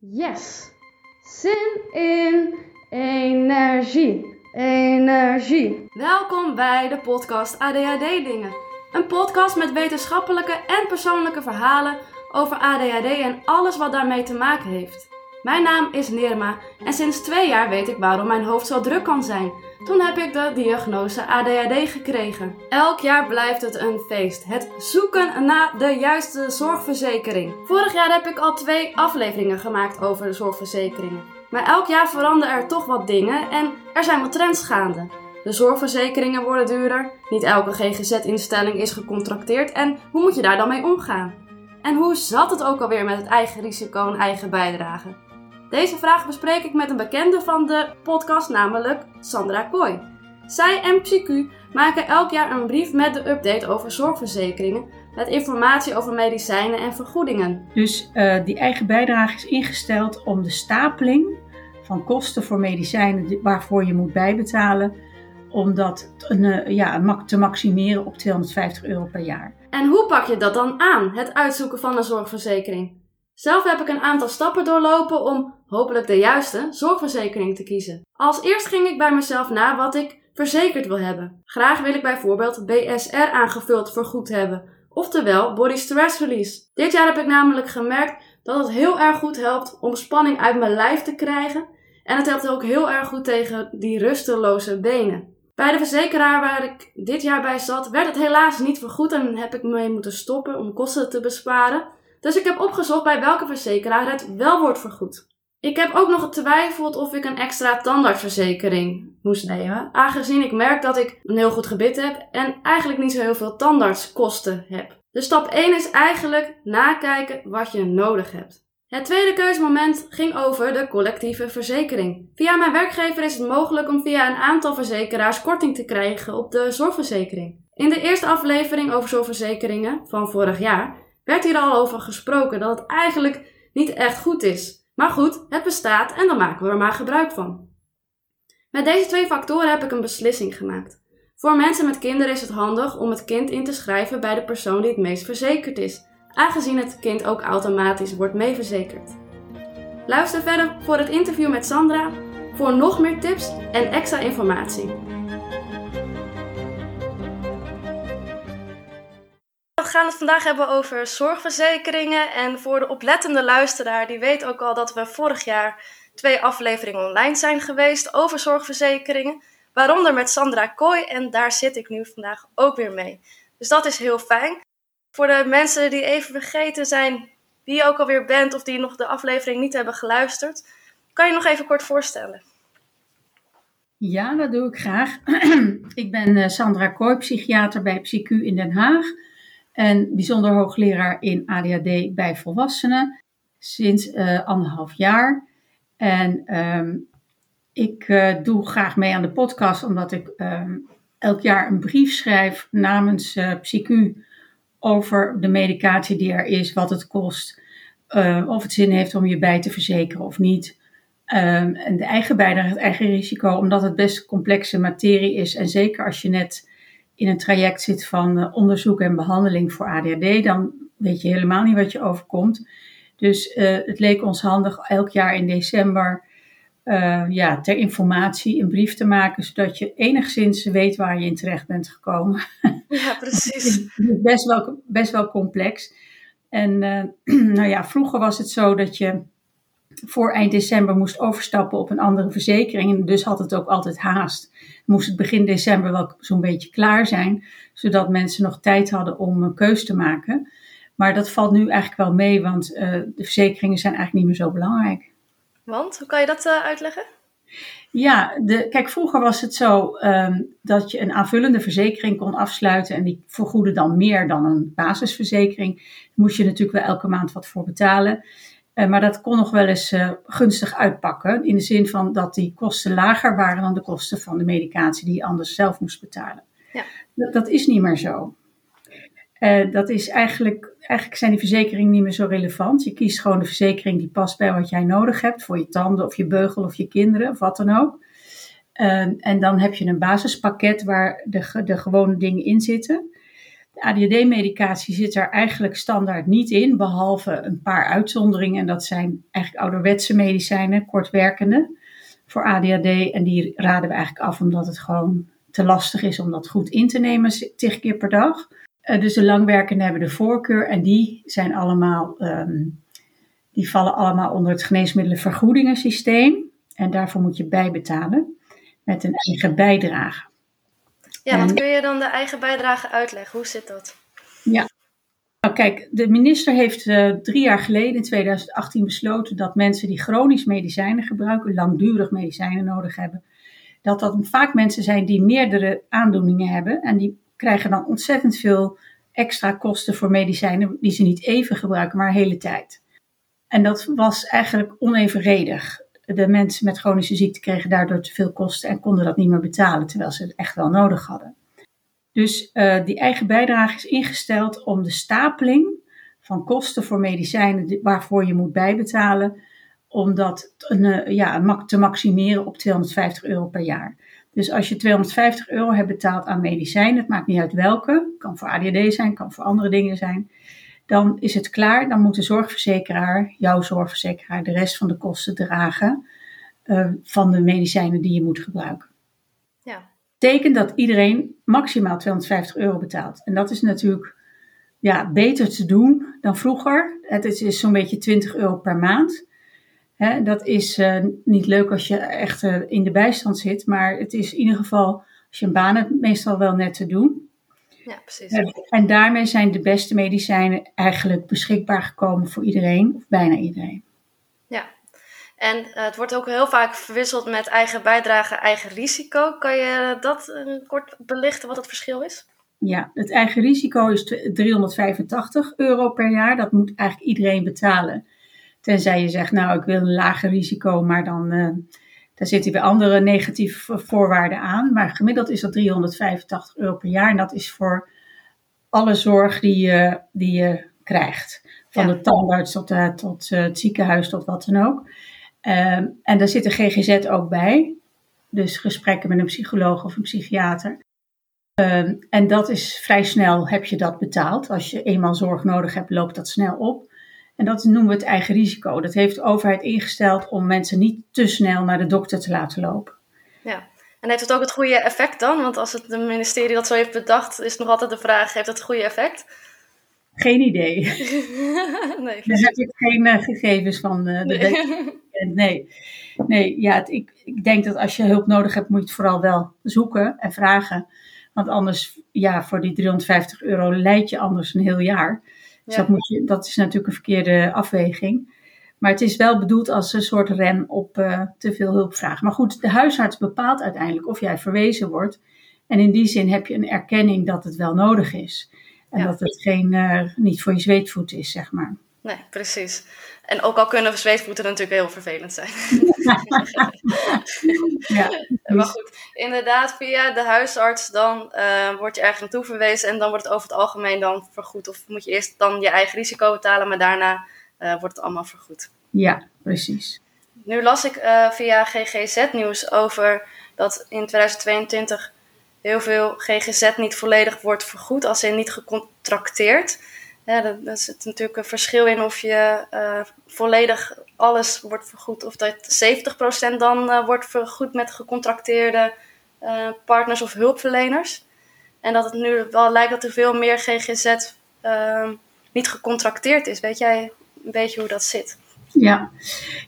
Yes! Zin in energie. Energie. Welkom bij de podcast ADHD Dingen. Een podcast met wetenschappelijke en persoonlijke verhalen over ADHD en alles wat daarmee te maken heeft. Mijn naam is Nirma en sinds twee jaar weet ik waarom mijn hoofd zo druk kan zijn. Toen heb ik de diagnose ADHD gekregen. Elk jaar blijft het een feest. Het zoeken naar de juiste zorgverzekering. Vorig jaar heb ik al twee afleveringen gemaakt over de zorgverzekeringen. Maar elk jaar veranderen er toch wat dingen en er zijn wat trends gaande. De zorgverzekeringen worden duurder, niet elke GGZ-instelling is gecontracteerd en hoe moet je daar dan mee omgaan? En hoe zat het ook alweer met het eigen risico en eigen bijdrage? Deze vraag bespreek ik met een bekende van de podcast, namelijk Sandra Kooi. Zij en PsyQ maken elk jaar een brief met de update over zorgverzekeringen, met informatie over medicijnen en vergoedingen. Dus uh, die eigen bijdrage is ingesteld om de stapeling van kosten voor medicijnen waarvoor je moet bijbetalen, om dat uh, ja, te maximeren op 250 euro per jaar. En hoe pak je dat dan aan, het uitzoeken van een zorgverzekering? Zelf heb ik een aantal stappen doorlopen om hopelijk de juiste zorgverzekering te kiezen. Als eerst ging ik bij mezelf na wat ik verzekerd wil hebben. Graag wil ik bijvoorbeeld BSR aangevuld vergoed hebben, oftewel Body Stress Release. Dit jaar heb ik namelijk gemerkt dat het heel erg goed helpt om spanning uit mijn lijf te krijgen en het helpt ook heel erg goed tegen die rusteloze benen. Bij de verzekeraar waar ik dit jaar bij zat, werd het helaas niet vergoed en heb ik mee moeten stoppen om kosten te besparen. Dus ik heb opgezocht bij welke verzekeraar het wel wordt vergoed. Ik heb ook nog getwijfeld of ik een extra tandartsverzekering moest nemen, aangezien ik merk dat ik een heel goed gebit heb en eigenlijk niet zo heel veel tandartskosten heb. Dus stap 1 is eigenlijk nakijken wat je nodig hebt. Het tweede keuzemoment ging over de collectieve verzekering. Via mijn werkgever is het mogelijk om via een aantal verzekeraars korting te krijgen op de zorgverzekering. In de eerste aflevering over zorgverzekeringen van vorig jaar werd hier al over gesproken dat het eigenlijk niet echt goed is. Maar goed, het bestaat en dan maken we er maar gebruik van. Met deze twee factoren heb ik een beslissing gemaakt. Voor mensen met kinderen is het handig om het kind in te schrijven bij de persoon die het meest verzekerd is, aangezien het kind ook automatisch wordt meeverzekerd. Luister verder voor het interview met Sandra voor nog meer tips en extra informatie. Gaan het vandaag hebben over zorgverzekeringen. En voor de oplettende luisteraar, die weet ook al dat we vorig jaar twee afleveringen online zijn geweest over zorgverzekeringen. Waaronder met Sandra Kooi en daar zit ik nu vandaag ook weer mee. Dus dat is heel fijn. Voor de mensen die even vergeten zijn wie je ook alweer bent of die nog de aflevering niet hebben geluisterd, kan je nog even kort voorstellen? Ja, dat doe ik graag. ik ben eh, Sandra Kooi, psychiater bij PsyQ in Den Haag en bijzonder hoogleraar in ADHD bij volwassenen sinds uh, anderhalf jaar. En um, ik uh, doe graag mee aan de podcast omdat ik um, elk jaar een brief schrijf namens uh, PsyQ over de medicatie die er is, wat het kost, of het zin heeft om je bij te verzekeren of niet. Um, en de eigen bijdrage, het eigen risico, omdat het best complexe materie is. En zeker als je net in een traject zit van uh, onderzoek en behandeling voor ADHD, dan weet je helemaal niet wat je overkomt. Dus uh, het leek ons handig elk jaar in december uh, ja, ter informatie een brief te maken, zodat je enigszins weet waar je in terecht bent gekomen. Ja, precies. best, wel, best wel complex. En nou ja, vroeger was het zo dat je voor eind december moest overstappen op een andere verzekering. En dus had het ook altijd haast. Moest het begin december wel zo'n beetje klaar zijn, zodat mensen nog tijd hadden om een keus te maken. Maar dat valt nu eigenlijk wel mee, want uh, de verzekeringen zijn eigenlijk niet meer zo belangrijk. Want, hoe kan je dat uh, uitleggen? Ja, de, kijk, vroeger was het zo um, dat je een aanvullende verzekering kon afsluiten en die vergoedde dan meer dan een basisverzekering. Daar moest je natuurlijk wel elke maand wat voor betalen. Uh, maar dat kon nog wel eens uh, gunstig uitpakken. In de zin van dat die kosten lager waren dan de kosten van de medicatie die je anders zelf moest betalen. Ja. Dat, dat is niet meer zo. Uh, dat is eigenlijk, eigenlijk zijn die verzekeringen niet meer zo relevant. Je kiest gewoon de verzekering die past bij wat jij nodig hebt. Voor je tanden of je beugel of je kinderen of wat dan ook. en dan heb je een basispakket waar de, de gewone dingen in zitten. ADHD-medicatie zit er eigenlijk standaard niet in, behalve een paar uitzonderingen. En dat zijn eigenlijk ouderwetse medicijnen, kortwerkende, voor ADHD. En die raden we eigenlijk af omdat het gewoon te lastig is om dat goed in te nemen, tig keer per dag. Uh, dus de langwerkende hebben de voorkeur en die zijn allemaal, um, die vallen allemaal onder het geneesmiddelenvergoedingensysteem. En daarvoor moet je bijbetalen met een eigen bijdrage. Ja, wat kun je dan de eigen bijdrage uitleggen? Hoe zit dat? Ja, nou kijk, de minister heeft uh, drie jaar geleden, in 2018, besloten dat mensen die chronisch medicijnen gebruiken, langdurig medicijnen nodig hebben, dat dat vaak mensen zijn die meerdere aandoeningen hebben en die krijgen dan ontzettend veel extra kosten voor medicijnen die ze niet even gebruiken, maar een hele tijd. En dat was eigenlijk onevenredig. De mensen met chronische ziekte kregen daardoor te veel kosten en konden dat niet meer betalen, terwijl ze het echt wel nodig hadden. Dus uh, die eigen bijdrage is ingesteld om de stapeling van kosten voor medicijnen waarvoor je moet bijbetalen, om dat uh, ja, te maximeren op 250 euro per jaar. Dus als je 250 euro hebt betaald aan medicijnen, het maakt niet uit welke, kan voor ADHD zijn, kan voor andere dingen zijn, dan is het klaar. Dan moet de zorgverzekeraar, jouw zorgverzekeraar, de rest van de kosten dragen uh, van de medicijnen die je moet gebruiken. Ja. Betekent dat iedereen maximaal 250 euro betaalt. En dat is natuurlijk ja, beter te doen dan vroeger. Het is, is zo'n beetje 20 euro per maand. Hè, dat is uh, niet leuk als je echt uh, in de bijstand zit, maar het is in ieder geval, als je een baan hebt, meestal wel net te doen. Ja, precies. En, daarmee zijn de beste medicijnen eigenlijk beschikbaar gekomen voor iedereen, of bijna iedereen. Ja, en uh, het wordt ook heel vaak verwisseld met eigen bijdrage, eigen risico. Kan je dat kort belichten wat het verschil is? Ja, het eigen risico is 385 euro per jaar. Dat moet eigenlijk iedereen betalen. Tenzij je zegt, nou, ik wil een lager risico, maar dan uh, daar zitten weer andere negatieve voorwaarden aan. Maar gemiddeld is dat 385 euro per jaar. En dat is voor alle zorg die je, die je krijgt. Van ja. de tandarts tot, uh, tot uh, het ziekenhuis, tot wat dan ook. Um, en daar zit de GGZ ook bij. Dus gesprekken met een psycholoog of een psychiater. Um, en dat is vrij snel heb je dat betaald. Als je eenmaal zorg nodig hebt, loopt dat snel op. En dat noemen we het eigen risico. Dat heeft de overheid ingesteld om mensen niet te snel naar de dokter te laten lopen. Ja, en heeft het ook het goede effect dan? Want als het ministerie dat zo heeft bedacht, is nog altijd de vraag: heeft het het goede effect? Geen idee. nee, Daar heb ik geen uh, gegevens van. Uh, nee. De nee. nee, ja, het, ik, ik denk dat als je hulp nodig hebt, moet je het vooral wel zoeken en vragen. Want anders, ja, voor die 350 euro leid je anders een heel jaar. Dus dat, moet je, dat is natuurlijk een verkeerde afweging. Maar het is wel bedoeld als een soort rem op uh, te veel hulpvraag. Maar goed, de huisarts bepaalt uiteindelijk of jij verwezen wordt. En in die zin heb je een erkenning dat het wel nodig is. En ja. dat het geen, uh, niet voor je zweetvoet is, zeg maar. Nee, precies. En ook al kunnen zweetvoeten natuurlijk heel vervelend zijn. ja, maar goed, inderdaad, via de huisarts dan uh, word je ergens naartoe verwezen en dan wordt het over het algemeen dan vergoed. Of moet je eerst dan je eigen risico betalen, maar daarna uh, wordt het allemaal vergoed. Ja, precies. Nu las ik uh, via GGZ-nieuws over dat in 2022 heel veel GGZ niet volledig wordt vergoed, als in niet gecontracteerd. Ja, dat, zit natuurlijk een verschil in of je uh, volledig alles wordt vergoed, of dat 70% dan uh, wordt vergoed met gecontracteerde uh, partners of hulpverleners. En dat het nu wel lijkt dat er veel meer GGZ niet gecontracteerd is. Weet jij een beetje hoe dat zit? Ja,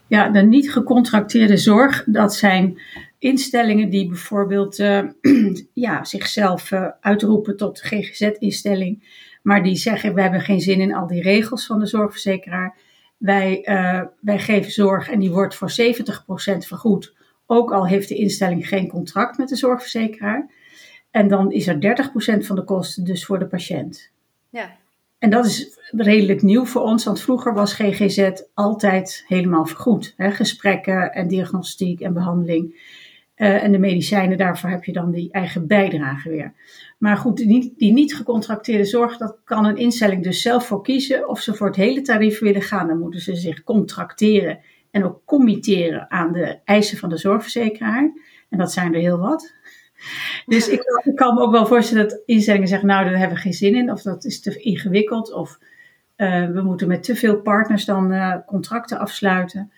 ja de niet gecontracteerde zorg, dat zijn instellingen die bijvoorbeeld ja, zichzelf uitroepen tot GGZ-instelling maar die zeggen, we hebben geen zin in al die regels van de zorgverzekeraar. Wij, uh, wij geven zorg en die wordt voor 70% vergoed. Ook al heeft de instelling geen contract met de zorgverzekeraar. En dan is er 30% van de kosten dus voor de patiënt. Ja. En dat is redelijk nieuw voor ons, want vroeger was GGZ altijd helemaal vergoed. Hè? Gesprekken en diagnostiek en behandeling. Uh, en de medicijnen, daarvoor heb je dan die eigen bijdrage weer. Maar goed, die, die niet gecontracteerde zorg, dat kan een instelling dus zelf voor kiezen of ze voor het hele tarief willen gaan. Dan moeten ze zich contracteren en ook committeren aan de eisen van de zorgverzekeraar. En dat zijn er heel wat. Dus ik, kan me ook wel voorstellen dat instellingen zeggen, nou, daar hebben we geen zin in, of dat is te ingewikkeld, of uh, we moeten met te veel partners dan uh, contracten afsluiten.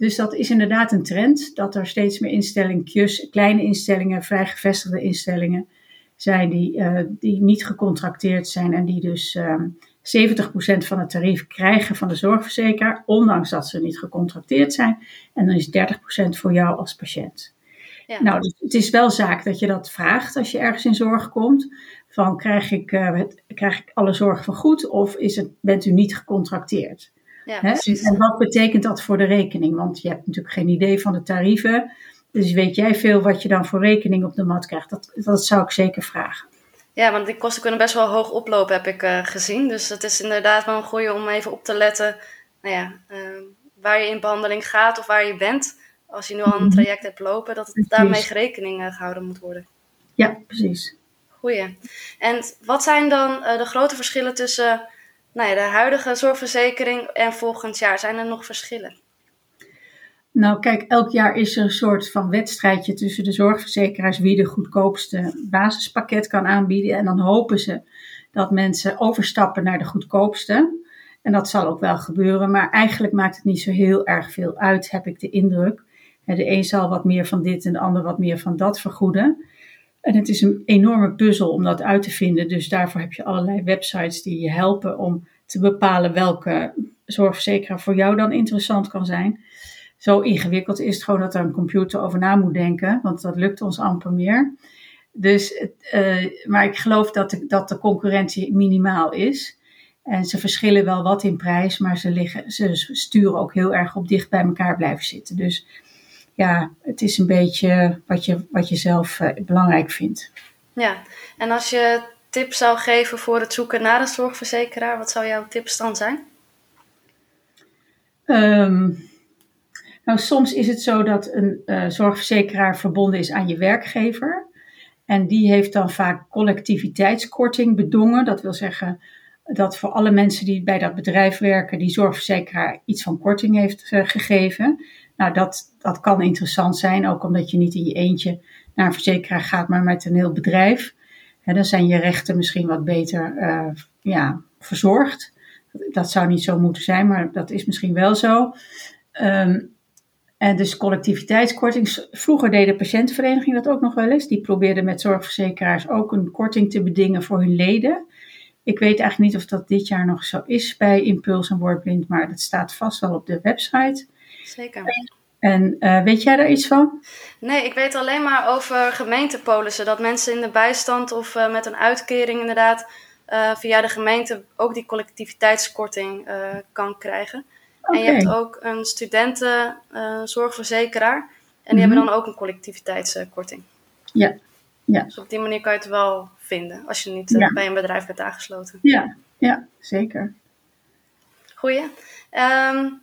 Dus dat is inderdaad een trend, dat er steeds meer instellingen, kleine instellingen, vrij gevestigde instellingen zijn die, uh, die niet gecontracteerd zijn en die dus 70% van het tarief krijgen van de zorgverzekeraar, ondanks dat ze niet gecontracteerd zijn. En dan is 30% voor jou als patiënt. Ja. Nou, dus het is wel zaak dat je dat vraagt als je ergens in zorg komt. Van krijg ik, uh, krijg ik alle zorg vergoed of is het, bent u niet gecontracteerd? Ja, En wat betekent dat voor de rekening? Want je hebt natuurlijk geen idee van de tarieven. Dus weet jij veel wat je dan voor rekening op de mat krijgt? Dat, dat zou ik zeker vragen. Ja, want die kosten kunnen best wel hoog oplopen, heb ik uh, gezien. Dus het is inderdaad wel een goede om even op te letten nou ja, uh, waar je in behandeling gaat of waar je bent. Als je nu al een mhm. traject hebt lopen, dat het daarmee rekening uh, gehouden moet worden. Ja, precies. Goeie. En wat zijn dan de grote verschillen tussen nou ja, de huidige zorgverzekering en volgend jaar? Zijn er nog verschillen? Nou, kijk, elk jaar is er een soort van wedstrijdje tussen de zorgverzekeraars wie de goedkoopste basispakket kan aanbieden. En dan hopen ze dat mensen overstappen naar de goedkoopste. En dat zal ook wel gebeuren, maar eigenlijk maakt het niet zo heel erg veel uit, heb ik de indruk. De een zal wat meer van dit en de ander wat meer van dat vergoeden. En het is een enorme puzzel om dat uit te vinden. Dus daarvoor heb je allerlei websites die je helpen om te bepalen welke zorgverzekeraar voor jou dan interessant kan zijn zo ingewikkeld is het gewoon dat er een computer over na moet denken, want dat lukt ons amper meer. Dus, uh, maar ik geloof dat de, dat de concurrentie minimaal is. En ze verschillen wel wat in prijs, maar ze, liggen, ze sturen ook heel erg op dicht bij elkaar blijven zitten. Dus ja, het is een beetje wat je, wat je zelf uh, belangrijk vindt. Ja, en als je tips zou geven voor het zoeken naar een zorgverzekeraar, wat zou jouw tips dan zijn? Um, nou, soms is het zo dat een uh, zorgverzekeraar verbonden is aan je werkgever. En die heeft dan vaak collectiviteitskorting bedongen. Dat wil zeggen dat voor alle mensen die bij dat bedrijf werken, die zorgverzekeraar iets van korting heeft uh, gegeven. Nou, dat, dat kan interessant zijn, ook omdat je niet in je eentje naar een verzekeraar gaat, maar met een heel bedrijf. En dan zijn je rechten misschien wat beter uh, ja, verzorgd. Dat zou niet zo moeten zijn, maar dat is misschien wel zo. Um, en dus collectiviteitskorting. Vroeger deed de dat ook nog wel eens. Die probeerden met zorgverzekeraars ook een korting te bedingen voor hun leden. Ik weet eigenlijk niet of dat dit jaar nog zo is bij Impuls en Wordblind, maar dat staat vast wel op de website. Zeker. En uh, weet jij daar iets van? Nee, ik weet alleen maar over gemeentepolissen. Dat mensen in de bijstand of uh, met een uitkering inderdaad uh, via de gemeente ook die collectiviteitskorting kan krijgen. En je hebt ook een studentenzorgverzekeraar. En die hebben mhm. dan ook een collectiviteitskorting. Ja. ja. Dus op die manier kan je het wel vinden. Als je niet bij een bedrijf bent aangesloten. Ja, ja zeker. Goeie. Um,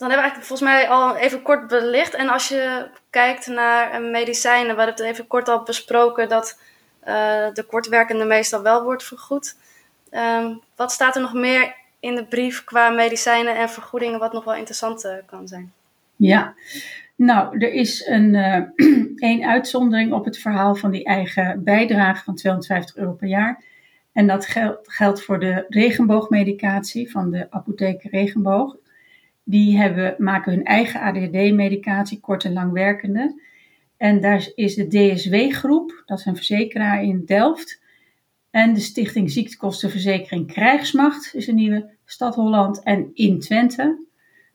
dan hebben we eigenlijk volgens mij al even kort belicht. En als je kijkt naar medicijnen, we hebben het even kort al besproken dat uh, de kortwerkende meestal wel wordt vergoed. Um, wat staat er nog meer in de brief qua medicijnen en vergoedingen, wat nog wel interessant uh, kan zijn. Ja, nou, er is een, uh, uitzondering op het verhaal van die eigen bijdrage van 250 euro per jaar. En dat geldt, geldt voor de regenboogmedicatie van de apotheek Regenboog. Die hebben, maken hun eigen ADHD-medicatie, kort en langwerkende. En daar is de DSW-groep, dat is een verzekeraar in Delft, en de Stichting Ziektekostenverzekering Krijgsmacht is een nieuwe. Stad Holland en in Twente.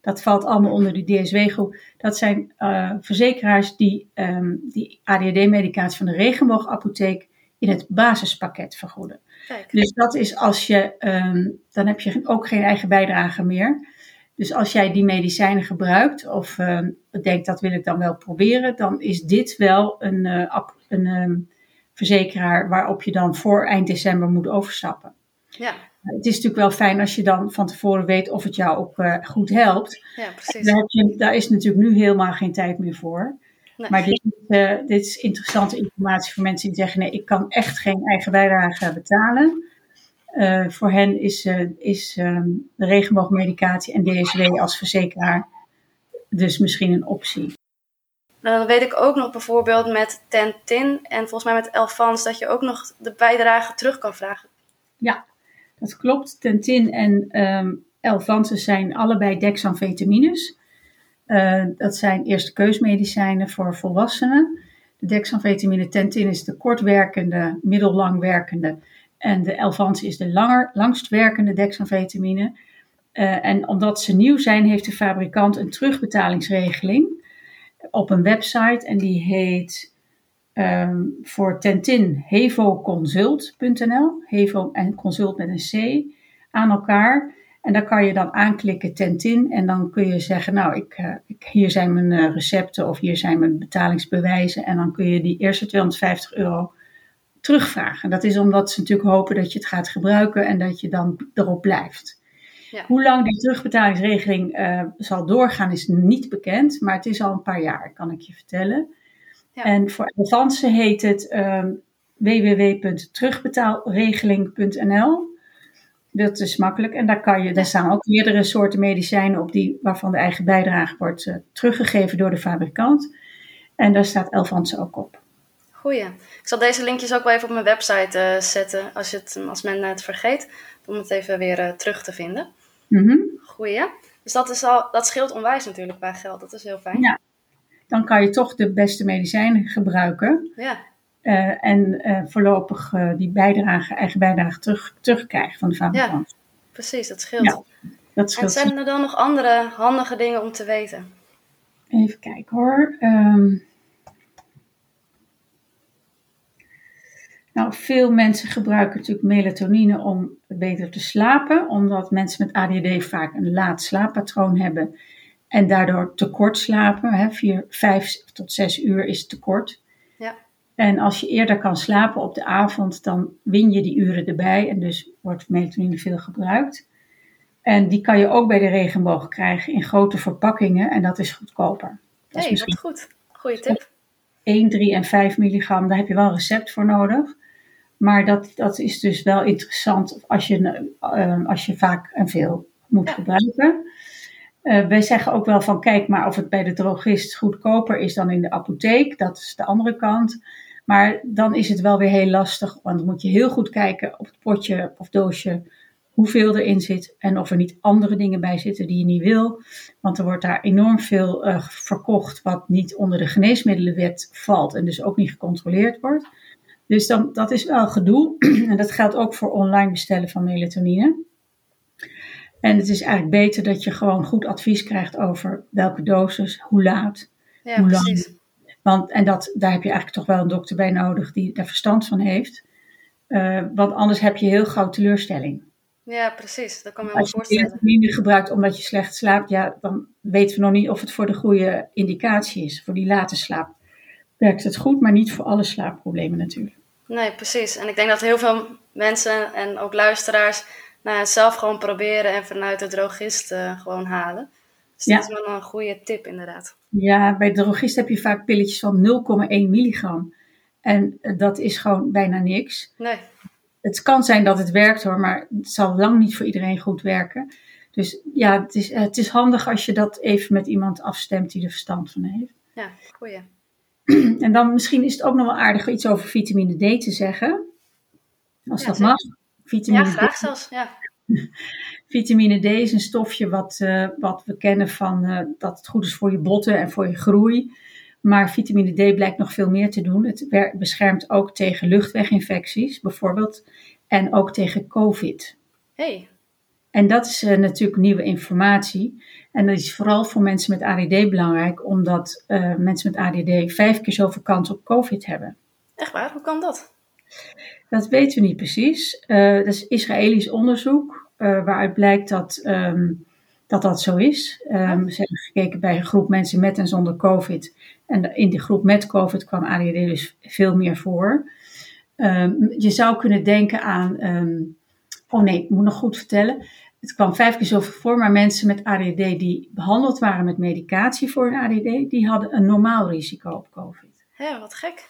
Dat valt allemaal onder die DSW-groep. Dat zijn uh, verzekeraars die um, die ADHD-medicatie van de regenboogapotheek in het basispakket vergoeden. Kijk. Dus dat is als je, um, dan heb je ook geen eigen bijdrage meer. Dus als jij die medicijnen gebruikt of um, denkt dat wil ik dan wel proberen, dan is dit wel een, uh, een um, verzekeraar waarop je dan voor eind december moet overstappen. Ja. Het is natuurlijk wel fijn als je dan van tevoren weet of het jou ook uh, goed helpt. Ja, precies. Daar, heb je, daar, is natuurlijk nu helemaal geen tijd meer voor. Nee. Maar dit, uh, dit, is interessante informatie voor mensen die zeggen: nee, ik kan echt geen eigen bijdrage betalen. Uh, voor hen is, is um, de regenboogmedicatie en DSW als verzekeraar dus misschien een optie. Dan weet ik ook nog bijvoorbeeld met Tentin en volgens mij met Elfans dat je ook nog de bijdrage terug kan vragen. Ja, dat klopt. Tentin en um, Elvanse zijn allebei dexamfetamines. Uh, dat zijn eerste keusmedicijnen voor volwassenen. De dexamfetamine Tentin is de kortwerkende, middellang werkende. En de Elvanse is de langer, langstwerkende dexamfetamine. Uh, en omdat ze nieuw zijn, heeft de fabrikant een terugbetalingsregeling op een website. En die heet um, voor Tentin hevoconsult.nl. Hevo en consult met een C aan elkaar. En daar kan je dan aanklikken Tentin en dan kun je zeggen, nou, ik, uh, ik, hier zijn mijn uh, recepten of hier zijn mijn betalingsbewijzen. En dan kun je die eerste 250 euro terugvragen. Dat is omdat ze natuurlijk hopen dat je het gaat gebruiken en dat je dan erop blijft. Ja. Hoe lang die terugbetalingsregeling uh, zal doorgaan is niet bekend, maar het is al een paar jaar, kan ik je vertellen. Ja. En voor Advance heet het um, www.terugbetaalregeling.nl. Dat is makkelijk en daar, kan je, daar staan ook meerdere soorten medicijnen op die, waarvan de eigen bijdrage wordt uh, teruggegeven door de fabrikant. En daar staat Elvanse ook op. Goeie. Ik zal deze linkjes ook wel even op mijn website uh, zetten als, het, als men het vergeet, om het even weer uh, terug te vinden. Mm -hmm. Goeie. Dus dat, is al, dat scheelt onwijs natuurlijk bij geld. Dat is heel fijn. Ja. Dan kan je toch de beste medicijnen gebruiken. Ja. Uh, en voorlopig die bijdrage, eigen bijdrage terug, terugkrijgen van de fabrikant. Ja, precies, dat scheelt. Ja, dat scheelt. En zijn er dan nog andere handige dingen om te weten? Even kijken hoor. Um, nou, veel mensen gebruiken natuurlijk melatonine om beter te slapen, omdat mensen met ADD vaak een laat slaappatroon hebben en daardoor tekort slapen. Hè, vier, vijf tot zes uur is tekort. Ja. En als je eerder kan slapen op de avond, dan win je die uren erbij en dus wordt melatonine veel gebruikt. En die kan je ook bij de regenboog krijgen in grote verpakkingen en dat is goedkoper. Dat hey, is wat goed. Goeie tip. 1, 3 en 5 milligram, daar heb je wel een recept voor nodig. Maar dat, dat is dus wel interessant als je, uh, als je vaak en veel moet gebruiken. Uh, wij zeggen ook wel van kijk maar of het bij de drogist goedkoper is dan in de apotheek. Dat is de andere kant. Maar dan is het wel weer heel lastig, want dan moet je heel goed kijken op het potje of doosje hoeveel erin zit en of er niet andere dingen bij zitten die je niet wil. Want er wordt daar enorm veel uh, verkocht wat niet onder de geneesmiddelenwet valt en dus ook niet gecontroleerd wordt. Dus dan, dat is wel gedoe. en dat geldt ook voor online bestellen van melatonine. En het is eigenlijk beter dat je gewoon goed advies krijgt over welke dosis, hoe laat, ja, hoe precies. lang. Want, en dat, daar heb je eigenlijk toch wel een dokter bij nodig die daar verstand van heeft. Uh, want anders heb je heel gauw teleurstelling. Ja, precies. Dat kan me wel Als je melatonine gebruikt omdat je slecht slaapt, ja, dan weten we nog niet of het voor de goede indicatie is. Voor die late slaap werkt het goed, maar niet voor alle slaapproblemen natuurlijk. Nee, precies. En ik denk dat heel veel mensen en ook luisteraars nou, het zelf gewoon proberen en vanuit de drogist uh, gewoon halen. Dus Ja. dat is wel een goede tip inderdaad. Ja, bij de drogist heb je vaak pilletjes van 0,1 milligram. En eh, dat is gewoon bijna niks. Nee, Het kan zijn dat het werkt hoor, maar het zal lang niet voor iedereen goed werken. Dus ja, het is, het is handig als je dat even met iemand afstemt die er verstand van heeft. ja, goeie. En dan misschien is het ook nog wel aardig iets over vitamine D te zeggen. Als Ja, dat zeker. mag. Vitamine Ja, D. graag zelfs. Ja, Vitamine D is een stofje wat, eh, wat we kennen van eh, dat het goed is voor je botten en voor je groei. Maar vitamine D blijkt nog veel meer te doen. Het beschermt ook tegen luchtweginfecties bijvoorbeeld. En ook tegen COVID. hey, En dat is eh, natuurlijk nieuwe informatie. En dat is vooral voor mensen met ADD belangrijk, omdat eh, mensen met ADD vijf keer zoveel kans op COVID hebben. echt waar? Hoe kan dat? Dat weten we niet precies. Eh, dat is Israëlisch onderzoek eh, waaruit blijkt dat, ehm, dat dat zo is. Ehm, Ze hebben gekeken bij een groep mensen met en zonder COVID. En in die groep met COVID kwam ADD dus veel meer voor. Ehm, je zou kunnen denken aan. oh nee, ik moet nog goed vertellen. Het kwam vijf keer zoveel voor, maar mensen met ADD die behandeld waren met medicatie voor een ADD, die hadden een normaal risico op COVID. Hé, wat gek.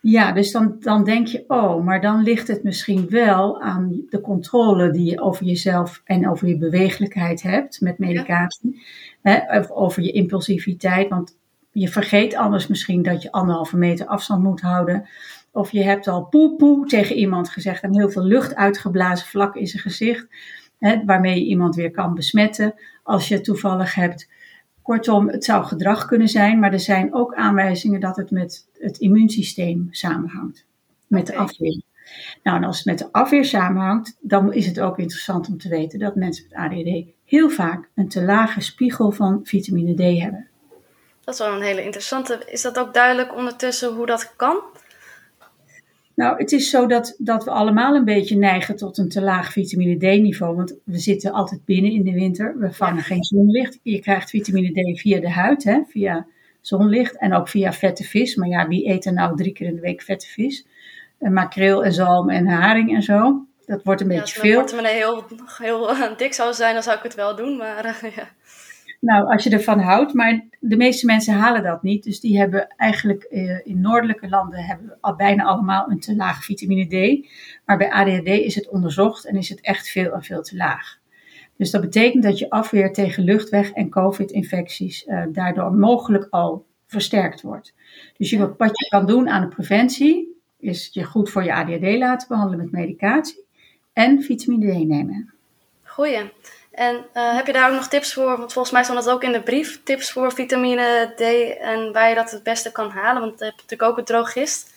Ja, dus dan, dan denk je, oh, maar dan ligt het misschien wel aan de controle die je over jezelf en over je bewegelijkheid hebt met medicatie. Hè, of over je impulsiviteit, want je vergeet anders misschien dat je anderhalve meter afstand moet houden. Of je hebt al poe poe tegen iemand gezegd en heel veel lucht uitgeblazen vlak in zijn gezicht. Hè, waarmee je iemand weer kan besmetten als je het toevallig hebt. Kortom, het zou gedrag kunnen zijn, maar er zijn ook aanwijzingen dat het met het immuunsysteem samenhangt. Met de afweer. Nou, en als het met de afweer samenhangt, dan is het ook interessant om te weten dat mensen met ADHD heel vaak een te lage spiegel van vitamine D hebben. Dat is wel een hele interessante. Is dat ook duidelijk ondertussen hoe dat kan? Nou, het is zo dat, dat we allemaal een beetje neigen tot een te laag vitamine D-niveau. Want we zitten altijd binnen in de winter. We vangen geen zonlicht. Je krijgt vitamine D via de huid, hè, via zonlicht en ook via vette vis. Maar ja, wie eet er nou drie keer in de week vette vis? En makreel en zalm en haring en zo. Dat wordt een beetje veel. Als mijn portemonnee heel, heel dik zou zijn, dan zou ik het wel doen. Maar ja. Nou, als je ervan houdt, maar de meeste mensen halen dat niet. Dus die hebben eigenlijk eh, in noordelijke landen hebben al bijna allemaal een te laag vitamine D. Maar bij ADHD is het onderzocht en is het echt veel en veel te laag. Dus dat betekent dat je afweer tegen luchtweg- en COVID-infecties uh, daardoor mogelijk al versterkt wordt. Dus je, wat je kan doen aan de preventie, is je goed voor je ADHD laten behandelen met medicatie en vitamine D nemen. Goeie. En uh, heb je daar ook nog tips voor? Want volgens mij stond dat ook in de brief. Tips voor vitamine D en waar je dat het beste kan halen. Want je hebt natuurlijk ook het drogist.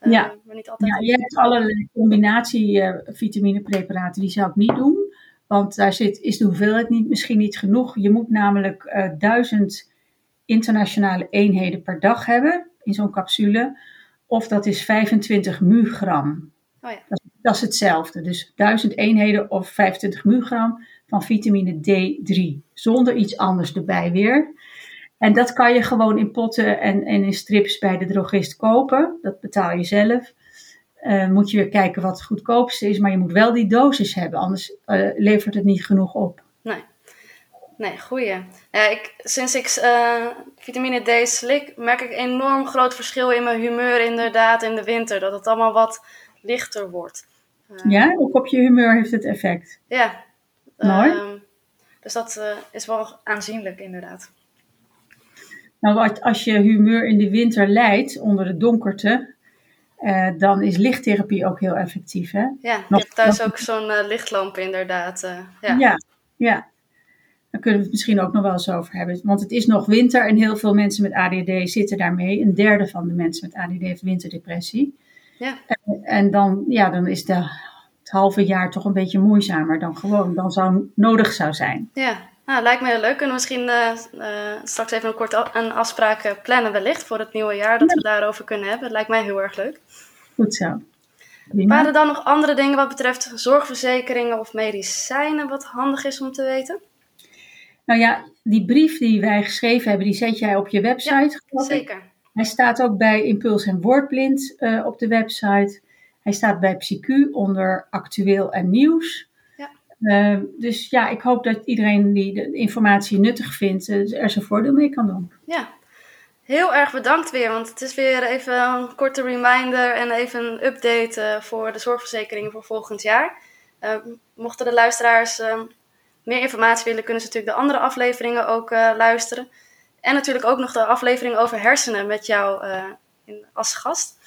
Uh, ja. Maar niet altijd ja, je hebt allerlei combinatie uh, vitaminepreparaten. Die zou ik niet doen. Want daar zit, is de hoeveelheid niet, misschien niet genoeg. Je moet namelijk duizend internationale eenheden per dag hebben in zo'n capsule. Of dat is 25 mu-gram. Oh ja. dat, dat, is hetzelfde. Dus 1000 eenheden of 25 mu-gram van vitamine D3. Zonder iets anders erbij weer. En dat kan je gewoon in potten en, en in strips bij de drogist kopen. Dat betaal je zelf. Uh, moet je weer kijken wat het goedkoopste is. Maar je moet wel die dosis hebben, anders uh, levert het niet genoeg op. Nee, nee goeie. Ik, sinds ik uh, vitamine D slik, merk ik enorm groot verschil in mijn humeur inderdaad in de winter. Dat het allemaal wat lichter wordt. ja, ook op je humeur heeft het effect. Ja, Mooi. Ehm, dus dat uh, is wel aanzienlijk, inderdaad. Nou, als je humeur in de winter leidt onder de donkerte, uh, dan is lichttherapie ook heel effectief. Hè? Ja, ik heb thuis ook zo'n uh, lichtlamp, inderdaad. ja. ja, ja. Daar kunnen we het misschien ook nog wel eens over hebben. Want het is nog winter en heel veel mensen met ADD zitten daarmee. Een derde van de mensen met ADD heeft winterdepressie. Ja. En, en dan, ja, dan is de halve jaar toch een beetje moeizamer dan gewoon dan zou nodig zou zijn. Ja, nou, lijkt me heel leuk. Kunnen we misschien uh, uh, straks even een korte een afspraak eh, plannen wellicht voor het nieuwe jaar, dat we daarover kunnen hebben. Het lijkt mij heel erg leuk. Goed zo. Prima. Waren er dan nog andere dingen wat betreft zorgverzekeringen of medicijnen wat handig is om te weten? Nou ja, die brief die wij geschreven hebben, die zet jij op je website. Ja, zeker. Hij staat ook bij Impuls en Woordblind uh, op de website. Hij staat bij PsyQ onder actueel en nieuws. Ja. Uh, dus ja, ik hoop dat iedereen die de informatie nuttig vindt, uh, er zijn voordeel mee kan doen. Ja, heel erg bedankt weer. Want het is weer even een korte reminder en even een update uh, voor de zorgverzekeringen voor volgend jaar. mochten de luisteraars meer informatie willen, kunnen ze natuurlijk de andere afleveringen ook luisteren. En natuurlijk ook nog de aflevering over hersenen met jou in, als gast.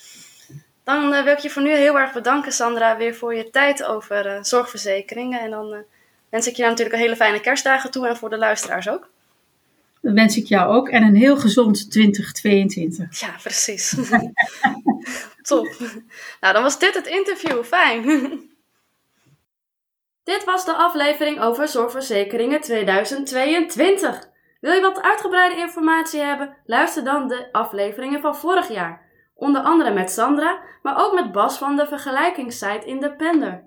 Dan uh, wil ik je voor nu heel erg bedanken, Sandra, weer voor je tijd over uh, zorgverzekeringen. En dan uh, wens ik je natuurlijk een hele fijne kerstdagen toe en voor de luisteraars ook. Dat wens ik jou ook en een heel gezond 2022. Ja, precies. Top. Nou, dan was dit het interview. Fijn. dit was de aflevering over zorgverzekeringen 2022. Wil je wat uitgebreide informatie hebben? Luister dan de afleveringen van vorig jaar. Onder andere met Sandra, maar ook met Bas van de vergelijkingssite Independer.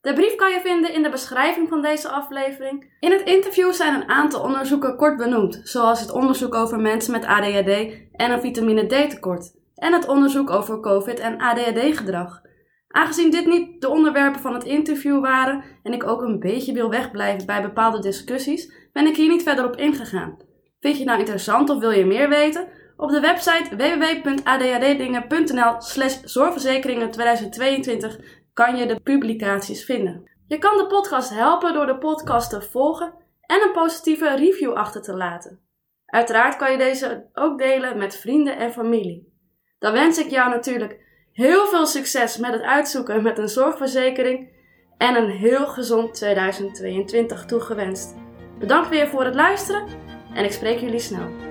De brief kan je vinden in de beschrijving van deze aflevering. In het interview zijn een aantal onderzoeken kort benoemd, zoals het onderzoek over mensen met ADHD en een vitamine D tekort, en het onderzoek over COVID en ADHD-gedrag. Aangezien dit niet de onderwerpen van het interview waren en ik ook een beetje wil wegblijven bij bepaalde discussies, ben ik hier niet verder op ingegaan. Vind je nou interessant of wil je meer weten? Op de website www.adhddingen.nl slash zorgverzekeringen 2022 kan je de publicaties vinden. Je kan de podcast helpen door de podcast te volgen en een positieve review achter te laten. Uiteraard kan je deze ook delen met vrienden en familie. Dan wens ik jou natuurlijk heel veel succes met het uitzoeken met een zorgverzekering en een heel gezond 2022 toegewenst. Bedankt weer voor het luisteren en ik spreek jullie snel.